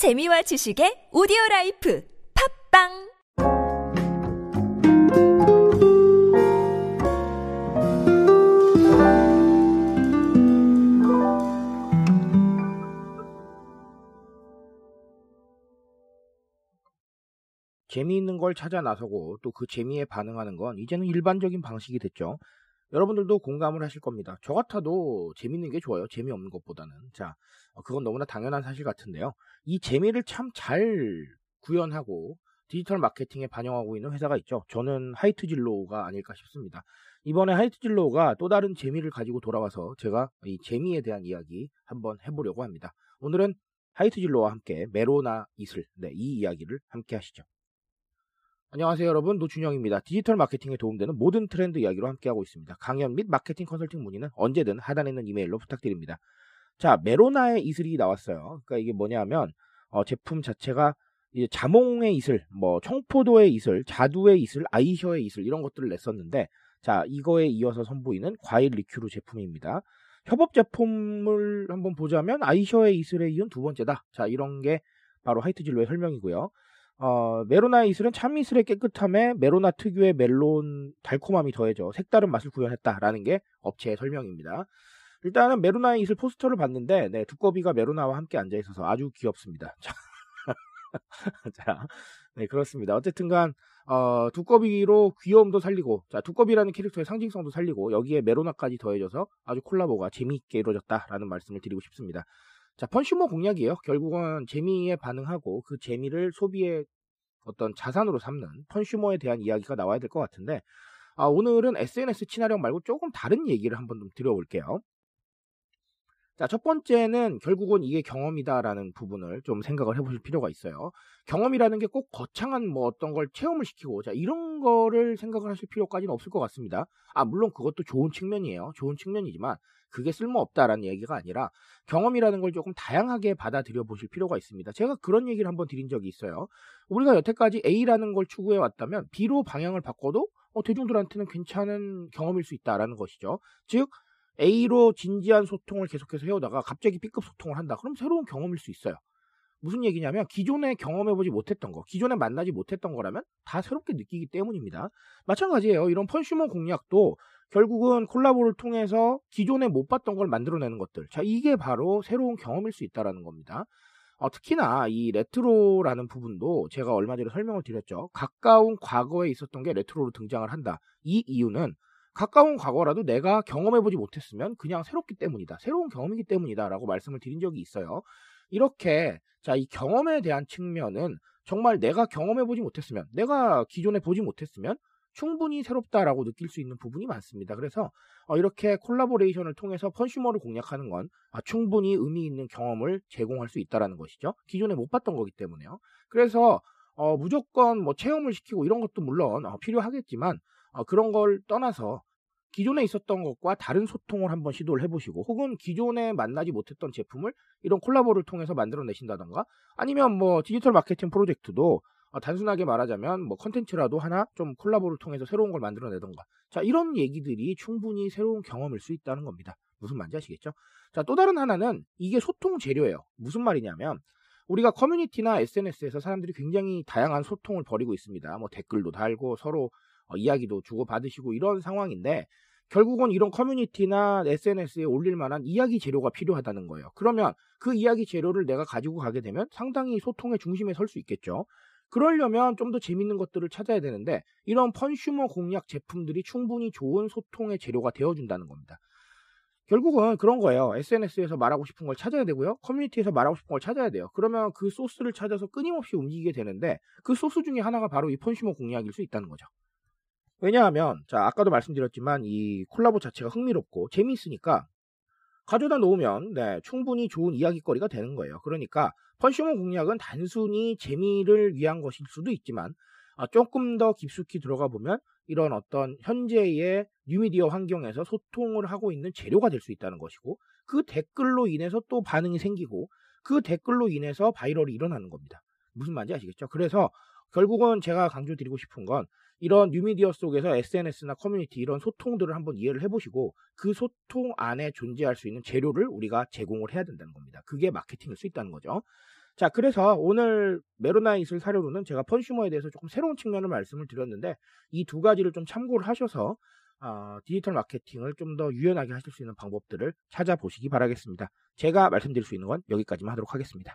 재미와 지식의 audio life 팟빵 재미있는 걸 찾아 나서고 또 그 재미에 반응하는 건 이제는 일반적인 방식이 됐죠. 여러분들도 공감을 하실 겁니다. 저 같아도 재밌는 게 좋아요. 재미없는 것보다는. 자, 어, 그건 너무나 당연한 사실 같은데요. 이 재미를 참 잘 구현하고 디지털 마케팅에 반영하고 있는 회사가 있죠. 저는 하이트 진로가 아닐까 싶습니다. 이번에 하이트 진로가 또 다른 재미를 가지고 돌아와서 제가 이 재미에 대한 이야기 한번 해보려고 합니다. 오늘은 하이트 진로와 함께 메로나에 이슬, 네, 이 이야기를 함께 하시죠. 안녕하세요 여러분 노준영입니다. 디지털 마케팅에 도움되는 모든 트렌드 이야기로 함께하고 있습니다. 강연 및 마케팅 컨설팅 문의는 언제든 하단에 있는 이메일로 부탁드립니다. 자 메로나에 이슬이 나왔어요. 그러니까 이게 뭐냐면 어, 제품 자체가 이제 자몽에 이슬, 뭐 청포도에 이슬, 자두에 이슬, 아이셔에 이슬 이런 것들을 냈었는데 자 이거에 이어서 선보이는 과일 리큐르 제품입니다. 협업 제품을 한번 보자면 아이셔에 이슬에 이은 두 번째다. 자 이런 게 바로 하이트 진로의 설명이고요. 어, 메로나에 이슬은 참이슬의 깨끗함에 메로나 특유의 멜론 달콤함이 더해져 색다른 맛을 구현했다라는 게 업체의 설명입니다. 일단은 메로나 이슬 포스터를 봤는데 네, 두꺼비가 메로나와 함께 앉아 있어서 아주 귀엽습니다. 자, 네 그렇습니다. 어쨌든간 어, 두꺼비로 귀여움도 살리고 자 두꺼비라는 캐릭터의 상징성도 살리고 여기에 메로나까지 더해져서 아주 콜라보가 재미있게 이루어졌다라는 말씀을 드리고 싶습니다. 자, 펀슈머 공략이에요. 결국은 재미에 반응하고 그 재미를 소비의 어떤 자산으로 삼는 펀슈머에 대한 이야기가 나와야 될 것 같은데, 아, 오늘은 SNS 친화력 말고 조금 다른 얘기를 한번 좀 드려볼게요. 자, 첫 번째는 결국은 이게 경험이다라는 부분을 좀 생각을 해보실 필요가 있어요. 경험이라는 게 꼭 거창한 뭐 어떤 걸 체험을 시키고, 자, 이런 거를 생각을 하실 필요까지는 없을 것 같습니다. 아, 물론 그것도 좋은 측면이에요. 좋은 측면이지만, 그게 쓸모없다라는 얘기가 아니라, 경험이라는 걸 조금 다양하게 받아들여 보실 필요가 있습니다. 제가 그런 얘기를 한번 드린 적이 있어요. 우리가 여태까지 A라는 걸 추구해 왔다면, B로 방향을 바꿔도, 어, 대중들한테는 괜찮은 경험일 수 있다라는 것이죠. 즉, A로 진지한 소통을 계속해서 해오다가 갑자기 B급 소통을 한다. 그럼 새로운 경험일 수 있어요. 무슨 얘기냐면 기존에 경험해보지 못했던 거, 기존에 만나지 못했던 거라면 다 새롭게 느끼기 때문입니다. 마찬가지예요. 이런 펀슈머 공략도 결국은 콜라보를 통해서 기존에 못 봤던 걸 만들어내는 것들. 자, 이게 바로 새로운 경험일 수 있다라는 겁니다. 어, 특히나 이 레트로라는 부분도 제가 얼마 전에 설명을 드렸죠. 가까운 과거에 있었던 게 레트로로 등장을 한다. 이 이유는 가까운 과거라도 내가 경험해보지 못했으면 그냥 새롭기 때문이다. 새로운 경험이기 때문이다. 라고 말씀을 드린 적이 있어요. 이렇게, 자, 이 경험에 대한 측면은 정말 내가 경험해 보지 못했으면, 내가 기존에 보지 못했으면 충분히 새롭다라고 느낄 수 있는 부분이 많습니다. 그래서 어, 이렇게 collaboration을 통해서 펀슈머를 공략하는 건 아, 충분히 의미 있는 경험을 제공할 수 있다라는 것이죠. 기존에 못 봤던 거기 때문에요. 그래서 어, 무조건 뭐 체험을 시키고 이런 것도 물론 어, 필요하겠지만 어, 그런 걸 떠나서 기존에 있었던 것과 다른 소통을 한번 시도를 해보시고 혹은 기존에 만나지 못했던 제품을 이런 콜라보를 통해서 만들어내신다던가 아니면 뭐 디지털 마케팅 프로젝트도 어, 단순하게 말하자면 뭐 컨텐츠라도 하나 좀 콜라보를 통해서 새로운 걸 만들어내던가. 자 이런 얘기들이 충분히 새로운 경험일 수 있다는 겁니다. 무슨 말인지 아시겠죠? 자 또 다른 하나는 이게 소통 재료예요. 무슨 말이냐면 우리가 커뮤니티나 SNS에서 사람들이 굉장히 다양한 소통을 벌이고 있습니다. 뭐 댓글도 달고 서로 어, 이야기도 주고 받으시고 이런 상황인데 결국은 이런 커뮤니티나 SNS에 올릴 만한 이야기 재료가 필요하다는 거예요. 그러면 그 이야기 재료를 내가 가지고 가게 되면 상당히 소통의 중심에 설 수 있겠죠. 그러려면 좀 더 재밌는 것들을 찾아야 되는데 이런 펀슈머 공략 제품들이 충분히 좋은 소통의 재료가 되어준다는 겁니다. 결국은 그런 거예요. SNS에서 말하고 싶은 걸 찾아야 되고요. 커뮤니티에서 말하고 싶은 걸 찾아야 돼요. 그러면 그 소스를 찾아서 끊임없이 움직이게 되는데 그 소스 중에 하나가 바로 이 펀슈머 공략일 수 있다는 거죠. 왜냐하면 자 아까도 말씀드렸지만 이 콜라보 자체가 흥미롭고 재미있으니까 가져다 놓으면 네, 충분히 좋은 이야기거리가 되는 거예요. 그러니까 펀슈머 공략은 단순히 재미를 위한 것일 수도 있지만 아, 조금 더 깊숙이 들어가 보면 이런 어떤 현재의 뉴미디어 환경에서 소통을 하고 있는 재료가 될 수 있다는 것이고 그 댓글로 인해서 또 반응이 생기고 그 댓글로 인해서 viral이 일어나는 겁니다. 무슨 말인지 아시겠죠? 그래서 결국은 제가 강조드리고 싶은 건 이런 뉴미디어 속에서 SNS나 커뮤니티 이런 소통들을 한번 이해를 해보시고 그 소통 안에 존재할 수 있는 재료를 우리가 제공을 해야 된다는 겁니다. 그게 마케팅일 수 있다는 거죠. 자, 그래서 오늘 메로나에 이슬 사례로는 제가 펀슈머에 대해서 조금 새로운 측면을 말씀을 드렸는데 이 두 가지를 좀 참고를 하셔서 어, 디지털 마케팅을 좀 더 유연하게 하실 수 있는 방법들을 찾아보시기 바라겠습니다. 제가 말씀드릴 수 있는 건 여기까지만 하도록 하겠습니다.